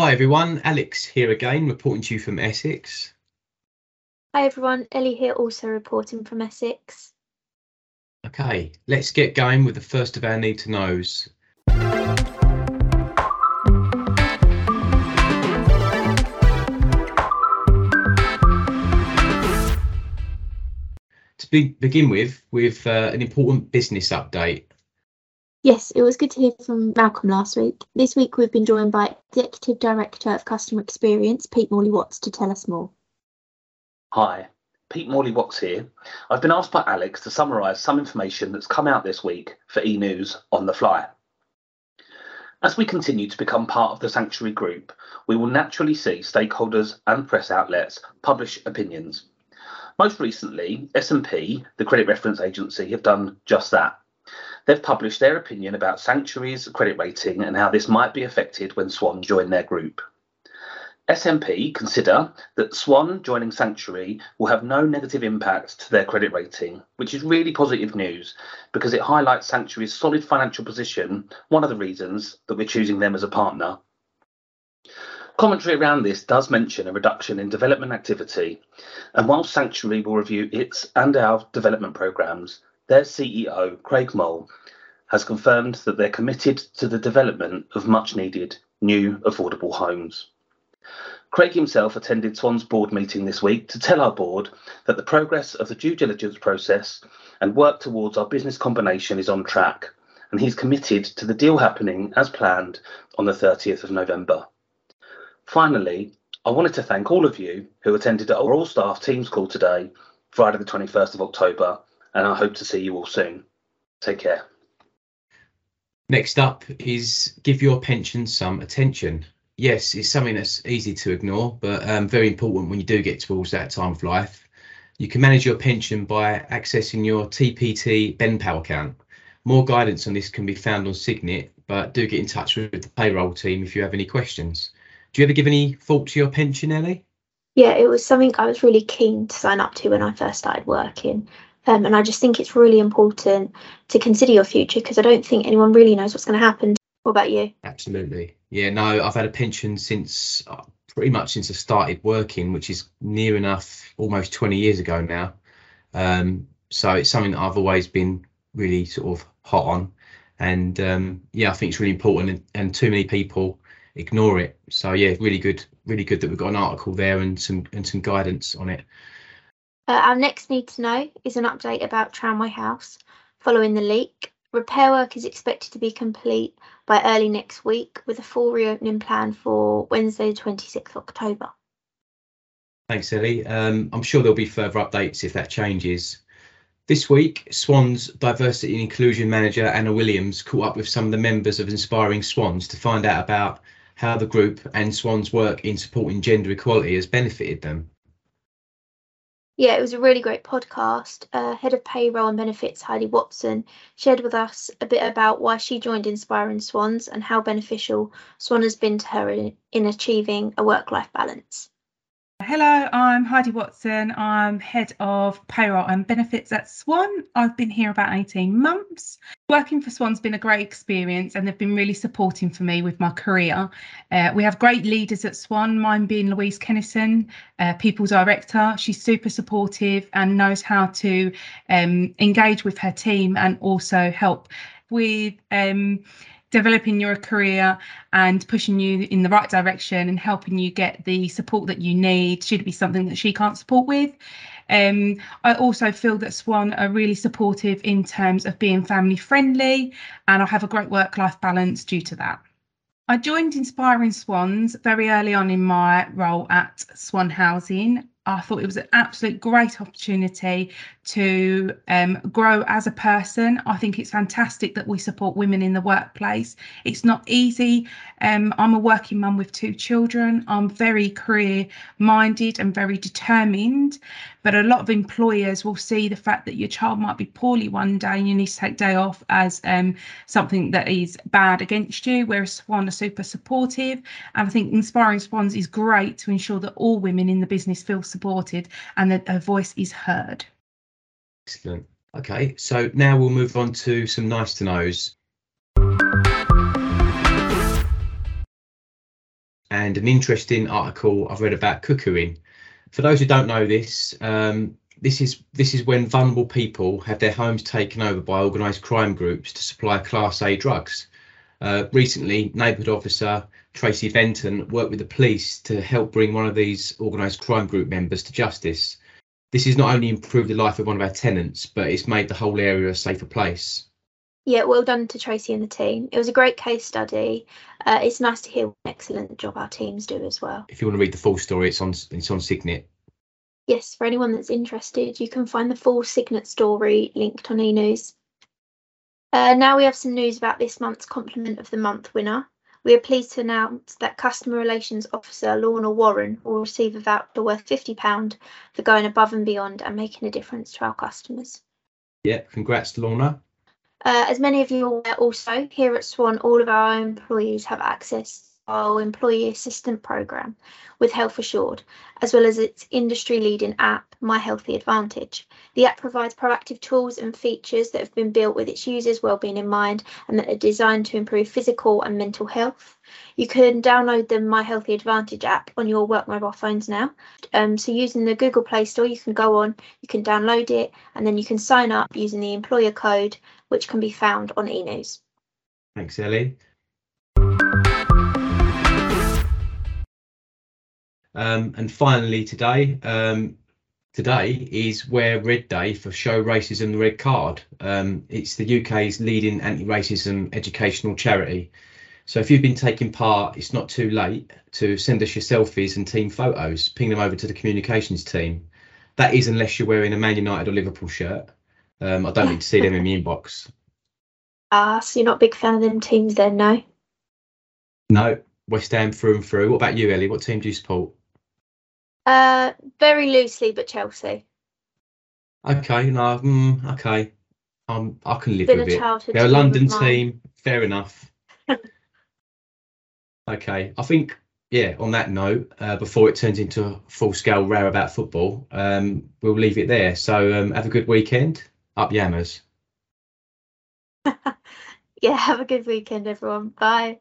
Hi everyone, Alex here again, reporting to you from Essex. Hi everyone, Ellie here also reporting from Essex. Okay, let's get going with the first of our need to knows. To be, begin with, with uh, an important business update. Yes, it was good to hear from Malcolm last week. This week we've been joined by Executive Director of Customer Experience, Pete Morley Watts, to tell us more. Hi, Pete Morley Watts here. I've been asked by Alex to summarise some information that's come out this week for e News on the fly. As we continue to become part of the Sanctuary Group, we will naturally see stakeholders and press outlets publish opinions. Most recently, S&P, the credit reference agency, have done just that. They've published their opinion about Sanctuary's credit rating and how this might be affected when Swan join their group. S&P consider that Swan joining Sanctuary will have no negative impact to their credit rating, which is really positive news because it highlights Sanctuary's solid financial position, one of the reasons that we're choosing them as a partner. Commentary around this does mention a reduction in development activity, and while Sanctuary will review its and our development programs, their CEO, Craig Moule, has confirmed that they're committed to the development of much needed new affordable homes. Craig himself attended Swan's board meeting this week to tell our board that the progress of the due diligence process and work towards our business combination is on track, and he's committed to the deal happening as planned on the 30th of November. Finally, I wanted to thank all of you who attended our all staff Teams call today, Friday, the 21st of October, and I hope to see you all soon. Take care. Next up is give your pension some attention. Yes, it's something that's easy to ignore, but um, very important when you do get towards that time of life. You can manage your pension by accessing your TPT BenPal account. More guidance on this can be found on Signet, but do get in touch with the payroll team if you have any questions. Do you ever give any thought to your pension, Ellie? Yeah, it was something I was really keen to sign up to when I first started working. Um, and I just think it's really important to consider your future because I don't think anyone really knows what's going to happen. What about you? Absolutely. Yeah, no, I've had a pension since uh, pretty much since I started working, which is near enough almost 20 years ago now. Um, so it's something that I've always been really sort of hot on. And um, yeah, I think it's really important and, and too many people ignore it. So yeah, really good, really good that we've got an article there and some and some guidance on it. Uh, our next need to know is an update about Tramway House. Following the leak, repair work is expected to be complete by early next week with a full reopening plan for Wednesday, the 26th October. Thanks, Ellie. Um, I'm sure there'll be further updates if that changes. This week, Swans Diversity and Inclusion Manager Anna Williams caught up with some of the members of Inspiring Swans to find out about how the group and Swans' work in supporting gender equality has benefited them. Yeah, it was a really great podcast. Uh, Head of Payroll and Benefits, Heidi Watson, shared with us a bit about why she joined Inspiring Swans and how beneficial Swan has been to her in, in achieving a work life balance. Hello, I'm Heidi Watson. I'm head of payroll and benefits at Swan. I've been here about 18 months. Working for Swan's been a great experience and they've been really supporting for me with my career. Uh, we have great leaders at Swan, mine being Louise Kennison, uh, people director. She's super supportive and knows how to um, engage with her team and also help with. Um, developing your career and pushing you in the right direction and helping you get the support that you need should be something that she can't support with. Um, I also feel that Swan are really supportive in terms of being family friendly and I have a great work life balance due to that. I joined Inspiring Swans very early on in my role at Swan Housing I thought it was an absolute great opportunity to um, grow as a person. I think it's fantastic that we support women in the workplace. It's not easy. Um, I'm a working mum with two children. I'm very career minded and very determined. But a lot of employers will see the fact that your child might be poorly one day and you need to take day off as um, something that is bad against you, whereas Swan are super supportive. And I think Inspiring Swans is great to ensure that all women in the business feel supported and that her voice is heard. Excellent. Okay, so now we'll move on to some nice to knows. and an interesting article I've read about cuckooing. For those who don't know this, um, this is this is when vulnerable people have their homes taken over by organised crime groups to supply Class A drugs. Uh, recently, neighbourhood officer Tracy Benton worked with the police to help bring one of these organised crime group members to justice. This has not only improved the life of one of our tenants, but it's made the whole area a safer place. Yeah, well done to Tracy and the team. It was a great case study. Uh, it's nice to hear what an excellent job our teams do as well. If you want to read the full story, it's on it's on Signet. Yes, for anyone that's interested, you can find the full Signet story linked on eNews. Uh, now we have some news about this month's Compliment of the Month winner. We are pleased to announce that Customer Relations Officer Lorna Warren will receive a voucher worth £50 for going above and beyond and making a difference to our customers. Yeah, congrats, Lorna. Uh, as many of you are aware, also here at Swan, all of our employees have access our employee assistant program with Health Assured, as well as its industry leading app, My Healthy Advantage. The app provides proactive tools and features that have been built with its users' well-being in mind and that are designed to improve physical and mental health. You can download the My Healthy Advantage app on your work mobile phones now. Um, so using the Google Play Store, you can go on, you can download it, and then you can sign up using the employer code, which can be found on eNews. Thanks, Ellie. Um, and finally, today, um, today is Wear Red Day for Show Racism the Red Card. Um, it's the UK's leading anti-racism educational charity. So if you've been taking part, it's not too late to send us your selfies and team photos. Ping them over to the communications team. That is unless you're wearing a Man United or Liverpool shirt. Um, I don't need to see them in the inbox. Ah, so you're not a big fan of them teams then, no? No, West Ham through and through. What about you, Ellie? What team do you support? Uh, very loosely, but Chelsea. Okay, no, mm, okay. Um, I can live with a it. childhood They're a of London mine. team. Fair enough. okay, I think yeah. On that note, uh, before it turns into a full-scale row about football, um, we'll leave it there. So um, have a good weekend. Up Yammers. Yeah, have a good weekend, everyone. Bye.